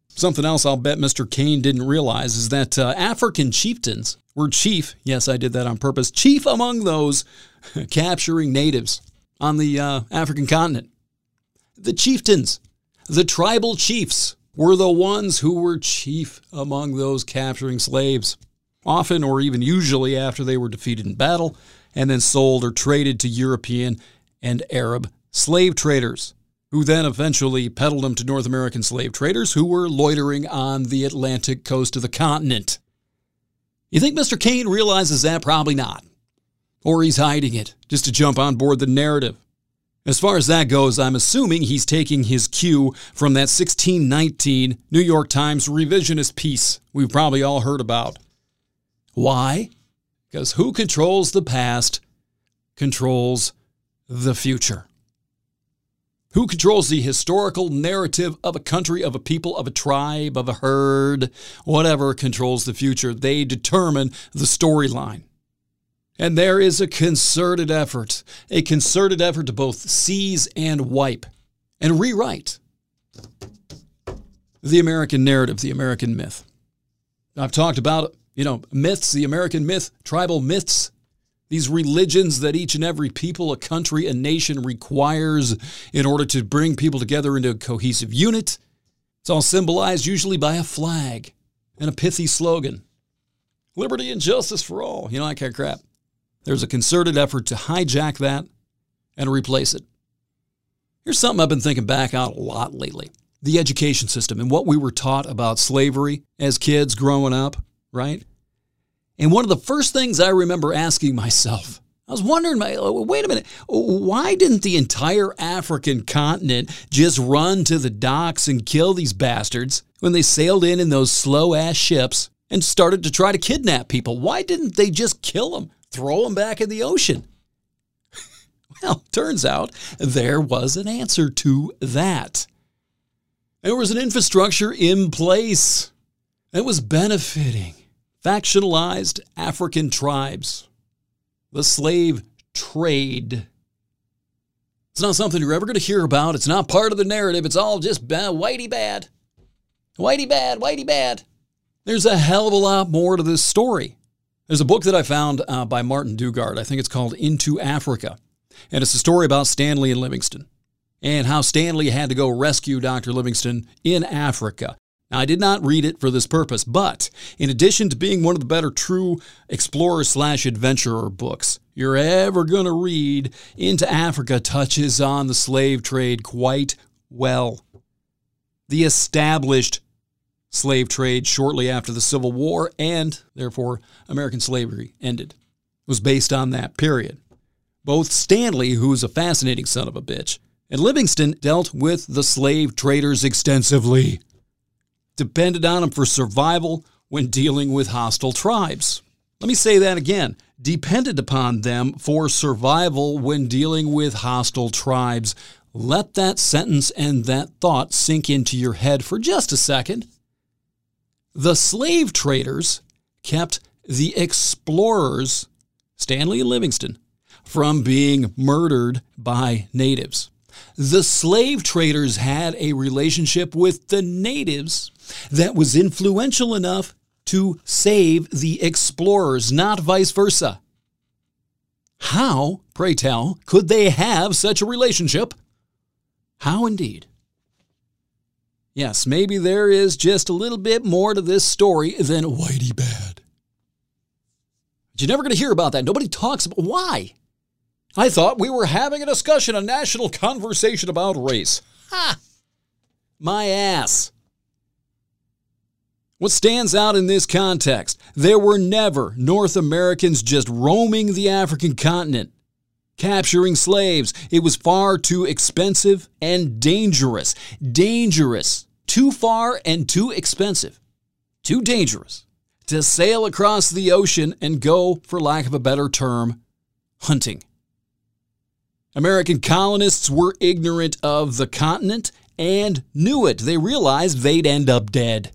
Something else I'll bet Mr. Kaine didn't realize is that uh, African chieftains were chief, yes, I did that on purpose, chief among those capturing natives on the uh, African continent. The chieftains, the tribal chiefs, were the ones who were chief among those capturing slaves, often or even usually after they were defeated in battle and then sold or traded to European and Arab slave traders who then eventually peddled them to North American slave traders who were loitering on the Atlantic coast of the continent. You think Mr. Kaine realizes that? Probably not. Or he's hiding it just to jump on board the narrative. As far as that goes, I'm assuming he's taking his cue from that 1619 New York Times revisionist piece we've probably all heard about. Why? Because who controls the past controls the future. Who controls the historical narrative of a country, of a people, of a tribe, of a herd, whatever controls the future? They determine the storyline. And there is a concerted effort, a concerted effort to both seize and wipe and rewrite the American narrative, the American myth. I've talked about, you know, myths, the American myth, tribal myths, these religions that each and every people, a country, a nation requires in order to bring people together into a cohesive unit. It's all symbolized usually by a flag and a pithy slogan liberty and justice for all. You know, kind of crap. There's a concerted effort to hijack that and replace it. Here's something I've been thinking back on a lot lately the education system and what we were taught about slavery as kids growing up, right? And one of the first things I remember asking myself, I was wondering, uh, wait a minute, why didn't the entire African continent just run to the docks and kill these bastards when they sailed in in those slow ass ships and started to try to kidnap people? Why didn't they just kill them, throw them back in the ocean? well, turns out there was an answer to that. There was an infrastructure in place that was benefiting factionalized African tribes, the slave trade. It's not something you're ever going to hear about. It's not part of the narrative. It's all just bad, whitey bad. Whitey bad, whitey bad. There's a hell of a lot more to this story. There's a book that I found uh, by Martin Dugard. I think it's called Into Africa. And it's a story about Stanley and Livingstone and how Stanley had to go rescue Dr. Livingstone in Africa. Now, I did not read it for this purpose, but in addition to being one of the better true explorer slash adventurer books, you're ever going to read into Africa touches on the slave trade quite well. The established slave trade shortly after the Civil War and, therefore, American slavery ended was based on that period. Both Stanley, who's a fascinating son of a bitch, and Livingstone dealt with the slave traders extensively, depended on them for survival when dealing with hostile tribes. Let me say that again depended upon them for survival when dealing with hostile tribes. Let that sentence and that thought sink into your head for just a second. The slave traders kept the explorers, Stanley and Livingstone, from being murdered by natives. The slave traders had a relationship with the natives that was influential enough to save the explorers, not vice versa. How, pray tell, could they have such a relationship? How indeed? Yes, maybe there is just a little bit more to this story than Whitey Bad. But you're never going to hear about that. Nobody talks about why. I thought we were having a discussion, a national conversation about race. Ha! My ass. What stands out in this context? There were never North Americans just roaming the African continent, capturing slaves. It was far too expensive and dangerous. Dangerous. Too far and too expensive. Too dangerous to sail across the ocean and go, for lack of a better term, hunting. American colonists were ignorant of the continent and knew it. They realized they'd end up dead.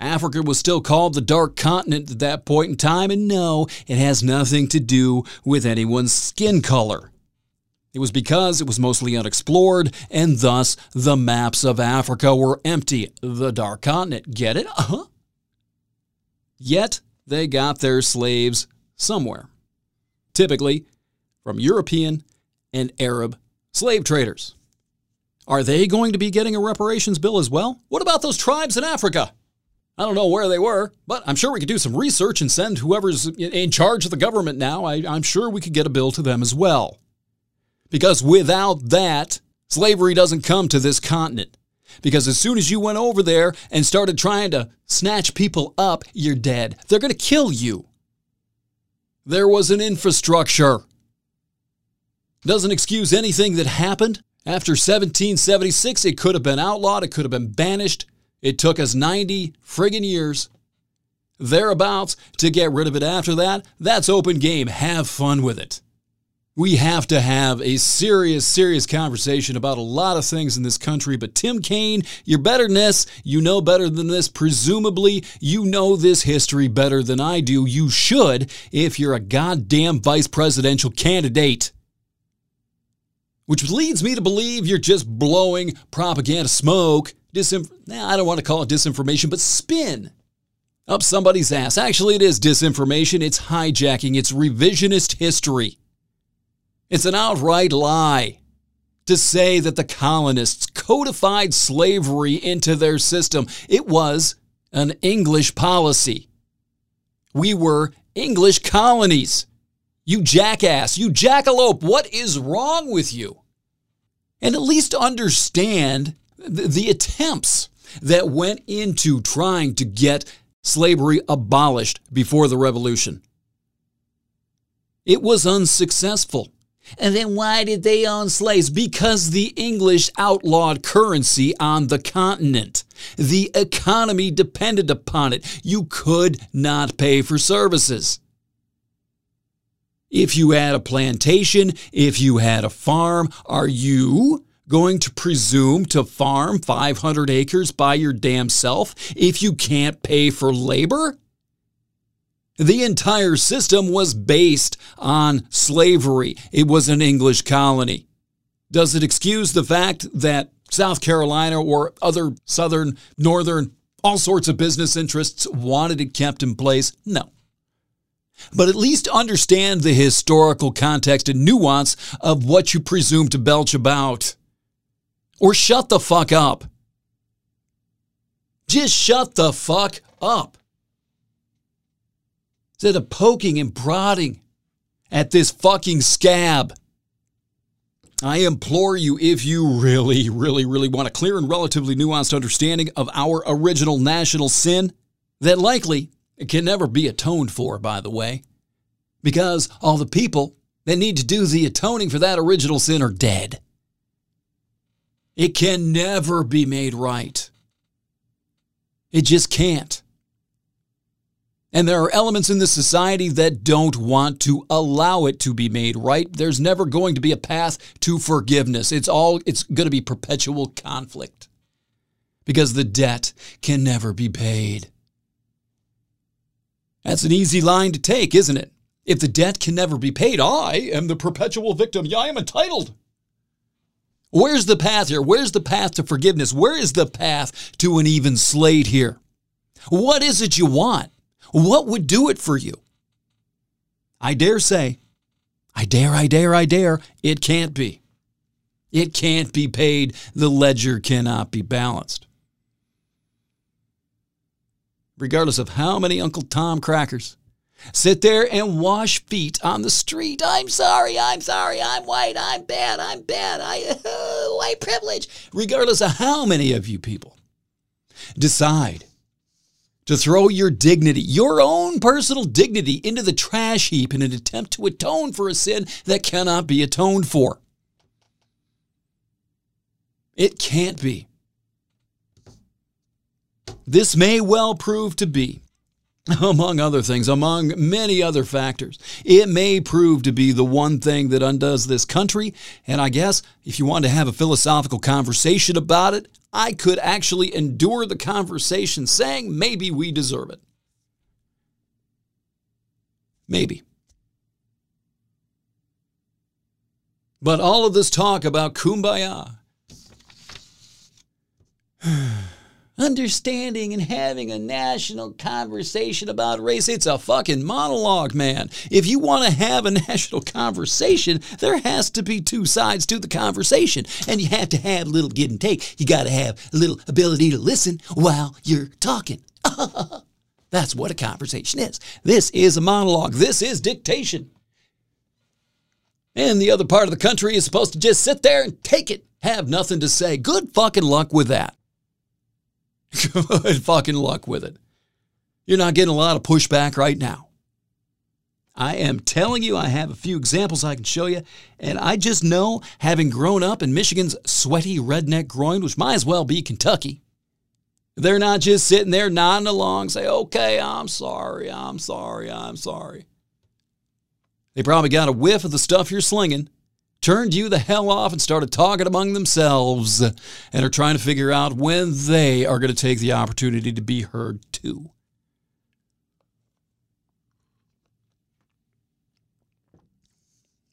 Africa was still called the Dark Continent at that point in time, and no, it has nothing to do with anyone's skin color. It was because it was mostly unexplored, and thus the maps of Africa were empty. The Dark Continent, get it? Uh huh. Yet they got their slaves somewhere. Typically from European and Arab slave traders. Are they going to be getting a reparations bill as well? What about those tribes in Africa? I don't know where they were, but I'm sure we could do some research and send whoever's in charge of the government now. I, am sure we could get a bill to them as well. Because without that, slavery doesn't come to this continent. Because as soon as you went over there and started trying to snatch people up, you're dead. They're going to kill you. There was an infrastructure. Doesn't excuse anything that happened. After 1776, it could have been outlawed, it could have been banished, it took us 90 friggin' years, thereabouts, to get rid of it after that. That's open game. Have fun with it. We have to have a serious, serious conversation about a lot of things in this country. But Tim Kaine, you're better than this. You know better than this. Presumably, you know this history better than I do. You should if you're a goddamn vice presidential candidate which leads me to believe you're just blowing propaganda smoke, disinf- I don't want to call it disinformation, but spin up somebody's ass. Actually, it is disinformation, it's hijacking, it's revisionist history. It's an outright lie to say that the colonists codified slavery into their system. It was an English policy. We were English colonies. You jackass, you jackalope, what is wrong with you? And at least understand the, attempts that went into trying to get slavery abolished before the revolution. It was unsuccessful. And then why did they own slaves? Because the English outlawed currency on the continent. The economy depended upon it. You could not pay for services. If you had a plantation, if you had a farm, are you going to presume to farm 500 acres by your damn self if you can't pay for labor? The entire system was based on slavery. It was an English colony. Does it excuse the fact that South Carolina or other southern, northern, all sorts of business interests wanted it kept in place? No but at least understand the historical context and nuance of what you presume to belch about. Or shut the fuck up. Just shut the fuck up. instead of poking and prodding at this fucking scab. I implore you, if you really, really, really want a clear and relatively nuanced understanding of our original national sin, that likely can never be atoned for, by the way, because all the people that need to do the atoning for that original sin are dead. It can never be made right. It just can't. And there are elements in this society that don't want to allow it to be made right. There's never going to be a path to forgiveness. It's all it's going to be perpetual conflict. Because the debt can never be paid. That's an easy line to take, isn't it? If the debt can never be paid, I am the perpetual victim. Yeah, I am entitled. Where's the path here? Where's the path to forgiveness? Where is the path to an even slate here? What is it you want? What would do it for you? I dare say, I dare, I dare, I dare, it can't be. It can't be paid. The ledger cannot be balanced. Regardless of how many Uncle Tom crackers sit there and wash feet on the street. I'm sorry, I'm sorry, I'm white, I'm bad, I'm bad, I white privilege. Regardless of how many of you people decide to throw your dignity, your own personal dignity, into the trash heap in an attempt to atone for a sin that cannot be atoned for. It can't be. This may well prove to be, among other things, among many other factors, it may prove to be the one thing that undoes this country. And I guess if you want to have a philosophical conversation about it, I could actually endure the conversation saying maybe we deserve it. Maybe. But all of this talk about kumbaya, understanding and having a national conversation about race, it's a fucking monologue, man. If you want to have a national conversation, there has to be two sides to the conversation. And you have to have a little give and take. You got to have a little ability to listen while you're talking. That's what a conversation is. This is a monologue. This is dictation. And the other part of the country is supposed to just sit there and take it, have nothing to say. Good fucking luck with that. Good fucking luck with it. You're not getting a lot of pushback right now. I am telling you, I have a few examples I can show you, and I just know, having grown up in Michigan's sweaty redneck groin, which might as well be Kentucky, they're not just sitting there nodding along, say, okay, I'm sorry, I'm sorry, I'm sorry. They probably got a whiff of the stuff you're slinging, turned you the hell off, and started talking among themselves, and are trying to figure out when they are going to take the opportunity to be heard too.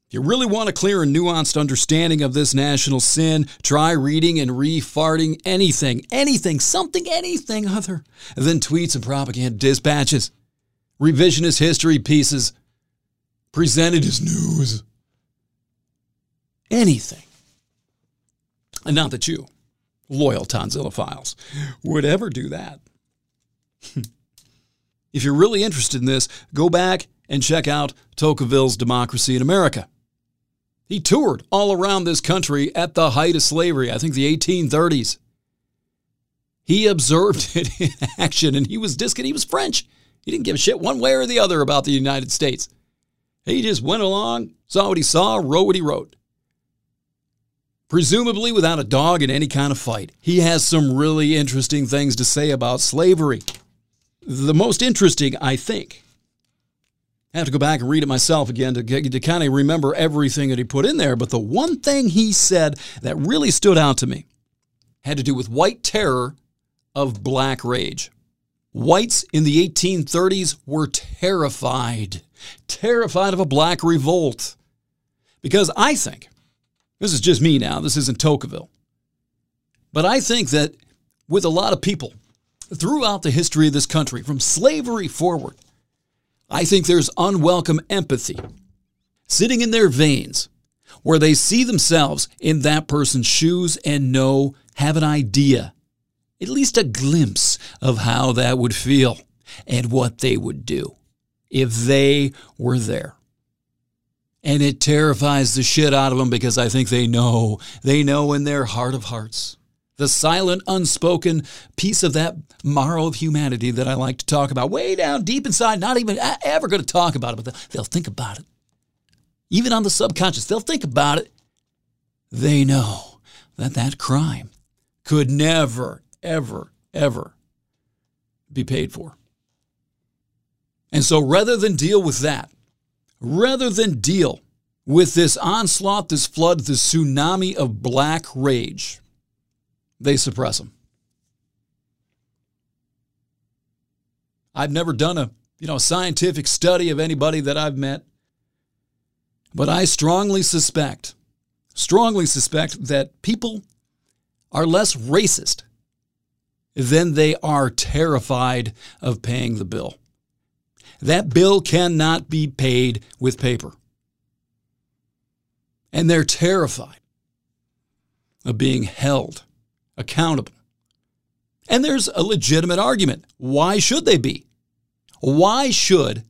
If you really want a clear and nuanced understanding of this national sin, try reading and re-farting anything, anything, something, anything other than tweets and propaganda dispatches, revisionist history pieces, presented as news. Anything. And not that you, loyal toddzillophiles, would ever do that. if you're really interested in this, go back and check out Tocqueville's Democracy in America. He toured all around this country at the height of slavery, I think the 1830s. He observed it in action and he was discount. He was French. He didn't give a shit one way or the other about the United States. He just went along, saw what he saw, wrote what he wrote. Presumably without a dog in any kind of fight. He has some really interesting things to say about slavery. The most interesting, I think, I have to go back and read it myself again to, to kind of remember everything that he put in there. But the one thing he said that really stood out to me had to do with white terror of black rage. Whites in the 1830s were terrified, terrified of a black revolt. Because I think, this is just me now, this isn't Tocqueville, but I think that with a lot of people throughout the history of this country, from slavery forward, I think there's unwelcome empathy sitting in their veins where they see themselves in that person's shoes and know, have an idea, at least a glimpse of how that would feel and what they would do. if they were there. And it terrifies the shit out of them because I think they know, they know in their heart of hearts, the silent, unspoken piece of that marrow of humanity that I like to talk about, way down deep inside, not even ever going to talk about it, but they'll, think about it. Even on the subconscious, they'll think about it. They know that that crime could never, ever, ever be paid for. And so rather than deal with that, rather than deal with this onslaught, this flood, this tsunami of black rage, they suppress them. I've never done a you know scientific study of anybody that I've met, but I strongly suspect, strongly suspect that people are less racist than they are terrified of paying the bill. That bill cannot be paid with paper. And they're terrified of being held accountable. And there's a legitimate argument. Why should they be? Why should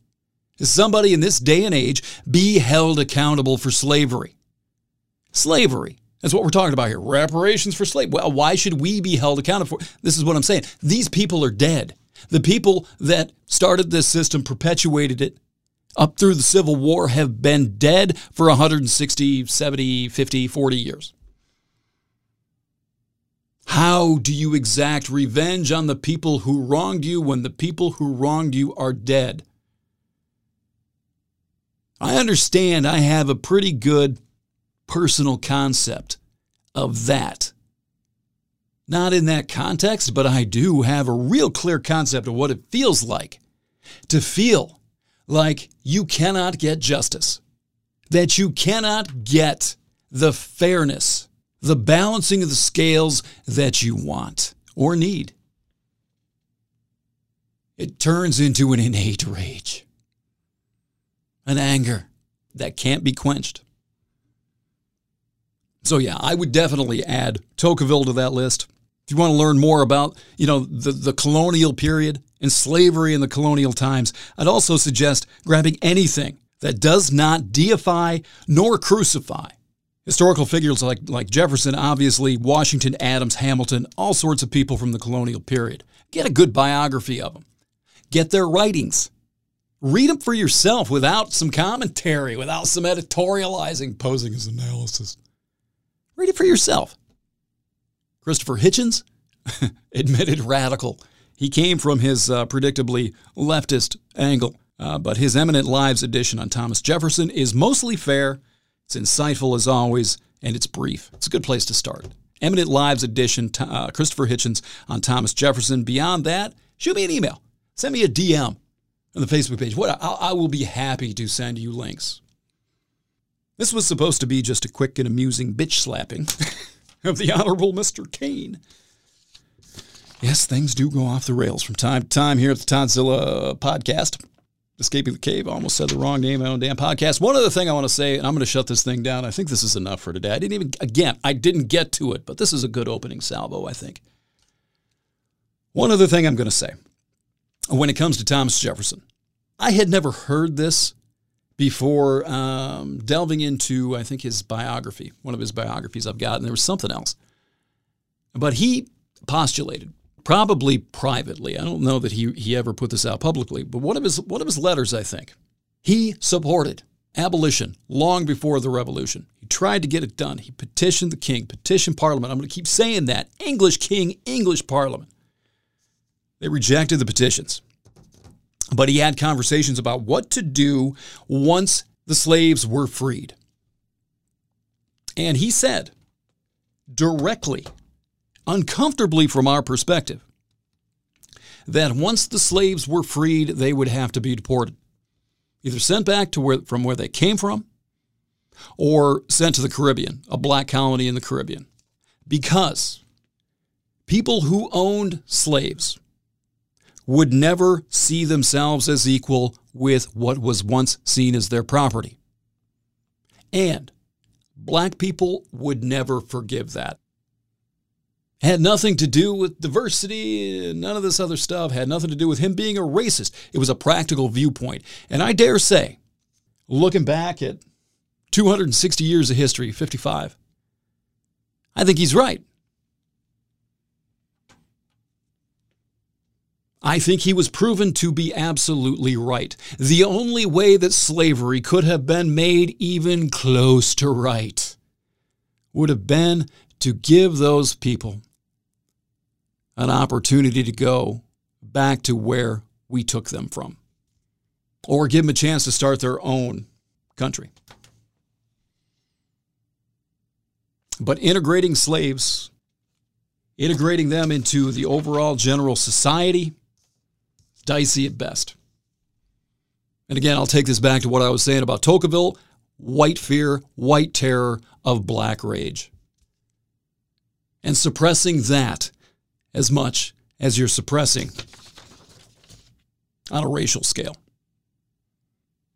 somebody in this day and age be held accountable for slavery? Slavery. That's what we're talking about here. Reparations for slavery. Well, why should we be held accountable for? This is what I'm saying. These people are dead. The people that started this system, perpetuated it up through the Civil War, have been dead for 160, 70, 50, 40 years. How do you exact revenge on the people who wronged you when the people who wronged you are dead? I understand I have a pretty good personal concept of that. Not in that context, but I do have a real clear concept of what it feels like to feel like you cannot get justice, that you cannot get the fairness the balancing of the scales that you want or need. It turns into an innate rage, an anger that can't be quenched. So yeah, I would definitely add Tocqueville to that list. If you want to learn more about, you know, the, the colonial period and slavery in the colonial times, I'd also suggest grabbing anything that does not deify nor crucify Historical figures like, like Jefferson, obviously, Washington, Adams, Hamilton, all sorts of people from the colonial period. Get a good biography of them. Get their writings. Read them for yourself without some commentary, without some editorializing, posing as analysis. Read it for yourself. Christopher Hitchens, admitted radical. He came from his uh, predictably leftist angle, uh, but his Eminent Lives edition on Thomas Jefferson is mostly fair it's insightful as always, and it's brief. It's a good place to start. Eminent Lives edition, uh, Christopher Hitchens on Thomas Jefferson. Beyond that, shoot me an email. Send me a DM on the Facebook page. What I, I will be happy to send you links. This was supposed to be just a quick and amusing bitch slapping of the Honorable Mr. Kaine. Yes, things do go off the rails from time to time here at the Toddzilla podcast. Escaping the Cave. I almost said the wrong name on damn podcast. One other thing I want to say, and I'm going to shut this thing down. I think this is enough for today. I didn't even, again, I didn't get to it, but this is a good opening salvo, I think. One other thing I'm going to say when it comes to Thomas Jefferson, I had never heard this before um, delving into, I think, his biography, one of his biographies I've got, and there was something else. But he postulated probably privately. I don't know that he, he ever put this out publicly, but one of his one of his letters, I think, he supported abolition long before the revolution. He tried to get it done. He petitioned the king, petitioned parliament. I'm going to keep saying that. English king, English parliament. They rejected the petitions. But he had conversations about what to do once the slaves were freed. And he said directly uncomfortably from our perspective, that once the slaves were freed, they would have to be deported, either sent back to where, from where they came from or sent to the Caribbean, a black colony in the Caribbean. Because people who owned slaves would never see themselves as equal with what was once seen as their property. And black people would never forgive that. Had nothing to do with diversity, none of this other stuff, had nothing to do with him being a racist. It was a practical viewpoint. And I dare say, looking back at 260 years of history, 55, I think he's right. I think he was proven to be absolutely right. The only way that slavery could have been made even close to right would have been to give those people an opportunity to go back to where we took them from, or give them a chance to start their own country. But integrating slaves, integrating them into the overall general society, dicey at best. And again, I'll take this back to what I was saying about Tocqueville white fear, white terror of black rage. And suppressing that as much as you're suppressing on a racial scale.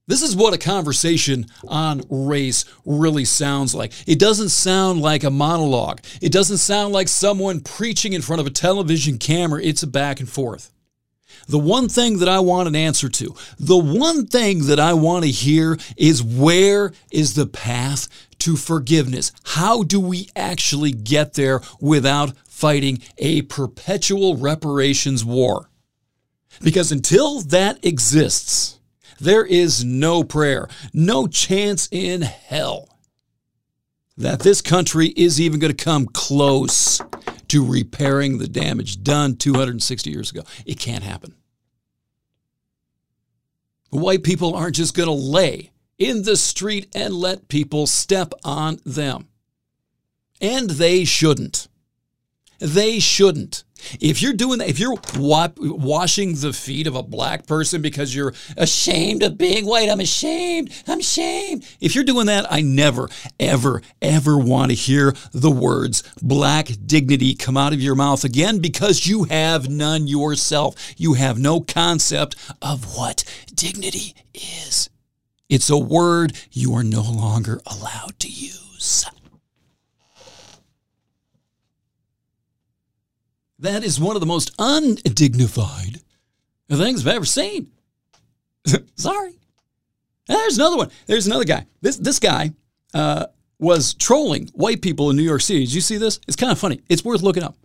This is what a conversation on race really sounds like. It doesn't sound like a monologue. It doesn't sound like someone preaching in front of a television camera. It's a back and forth. The one thing that I want an answer to, the one thing that I want to hear is where is the path to forgiveness? How do we actually get there without fighting a perpetual reparations war? Because until that exists, there is no prayer, no chance in hell that this country is even going to come close to repairing the damage done 260 years ago. It can't happen. White people aren't just going to lay in the street and let people step on them. And they shouldn't. They shouldn't. If you're doing that, if you're wa- washing the feet of a black person because you're ashamed of being white, I'm ashamed, I'm ashamed. If you're doing that, I never, ever, ever want to hear the words black dignity come out of your mouth again because you have none yourself. You have no concept of what dignity is. It's a word you are no longer allowed to use. That is one of the most undignified things I've ever seen. Sorry. There's another one. There's another guy. This this guy uh, was trolling white people in New York City. Did you see this? It's kind of funny. It's worth looking up.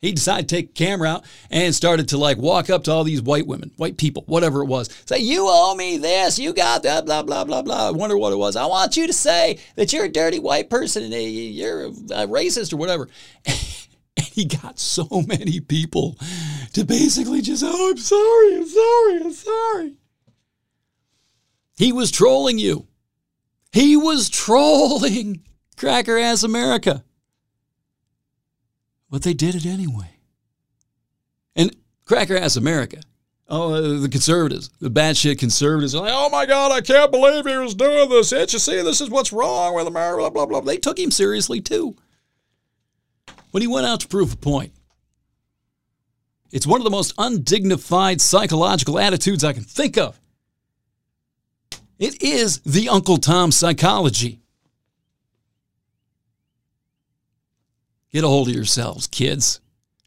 He decided to take camera out and started to like walk up to all these white women, white people, whatever it was. Say, you owe me this, you got that, blah, blah, blah, blah. I wonder what it was. I want you to say that you're a dirty white person and you're a racist or whatever. He got so many people to basically just, oh, I'm sorry, I'm sorry, I'm sorry. He was trolling you. He was trolling Cracker Ass America. But they did it anyway. And Cracker Ass America, oh, uh, the conservatives, the bad shit conservatives are like, oh my God, I can't believe he was doing this. Can't you see this is what's wrong with America? Blah, blah, blah. They took him seriously too when he went out to prove a point. It's one of the most undignified psychological attitudes I can think of. It is the Uncle Tom psychology. Get a hold of yourselves, kids.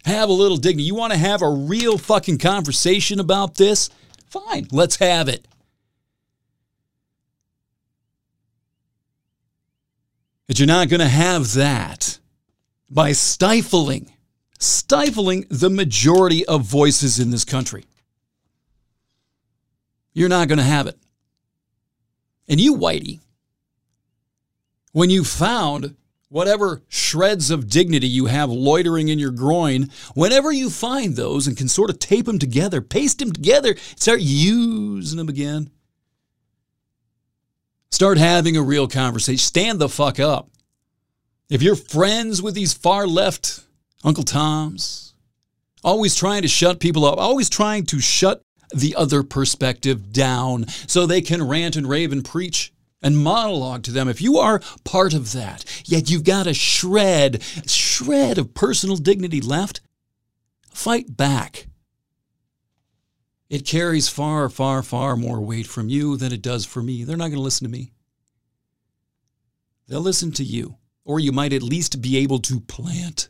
Have a little dignity. You want to have a real fucking conversation about this? Fine, let's have it. But you're not going to have that by stifling, stifling the majority of voices in this country. You're not going to have it. And you, Whitey, when you found whatever shreds of dignity you have loitering in your groin, whenever you find those and can sort of tape them together, paste them together, start using them again. Start having a real conversation. Stand the fuck up. If you're friends with these far left Uncle Toms, always trying to shut people up, always trying to shut the other perspective down so they can rant and rave and preach and monologue to them. If you are part of that, yet you've got a shred, shred of personal dignity left, fight back. It carries far, far, far more weight from you than it does for me. They're not going to listen to me. They'll listen to you or you might at least be able to plant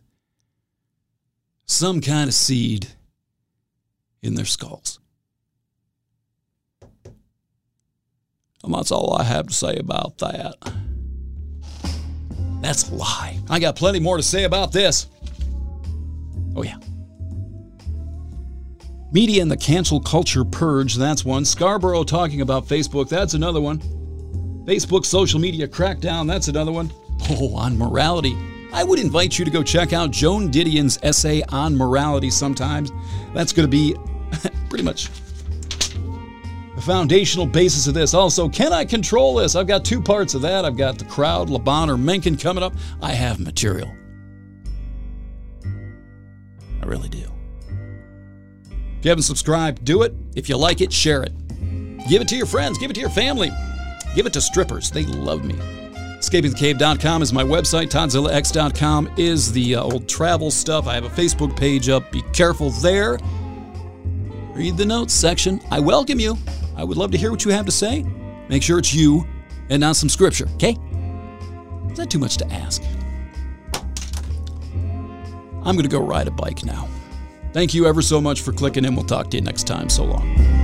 some kind of seed in their skulls. And that's all I have to say about that. That's a lie. I got plenty more to say about this. Oh, yeah. Media and the cancel culture purge, that's one. Scarborough talking about Facebook, that's another one. Facebook social media crackdown, that's another one. Oh, on morality. I would invite you to go check out Joan Didion's essay on morality sometimes. That's going to be pretty much the foundational basis of this. Also, can I control this? I've got two parts of that. I've got the crowd, Le Bon or Mencken coming up. I have material. I really do. If you haven't subscribed, do it. If you like it, share it. Give it to your friends, give it to your family, give it to strippers. They love me. EscapingTheCave.com is my website. ToddzillaX.com is the uh, old travel stuff. I have a Facebook page up. Be careful there. Read the notes section. I welcome you. I would love to hear what you have to say. Make sure it's you and not some scripture, okay? Is that too much to ask? I'm going to go ride a bike now. Thank you ever so much for clicking in. We'll talk to you next time. So long.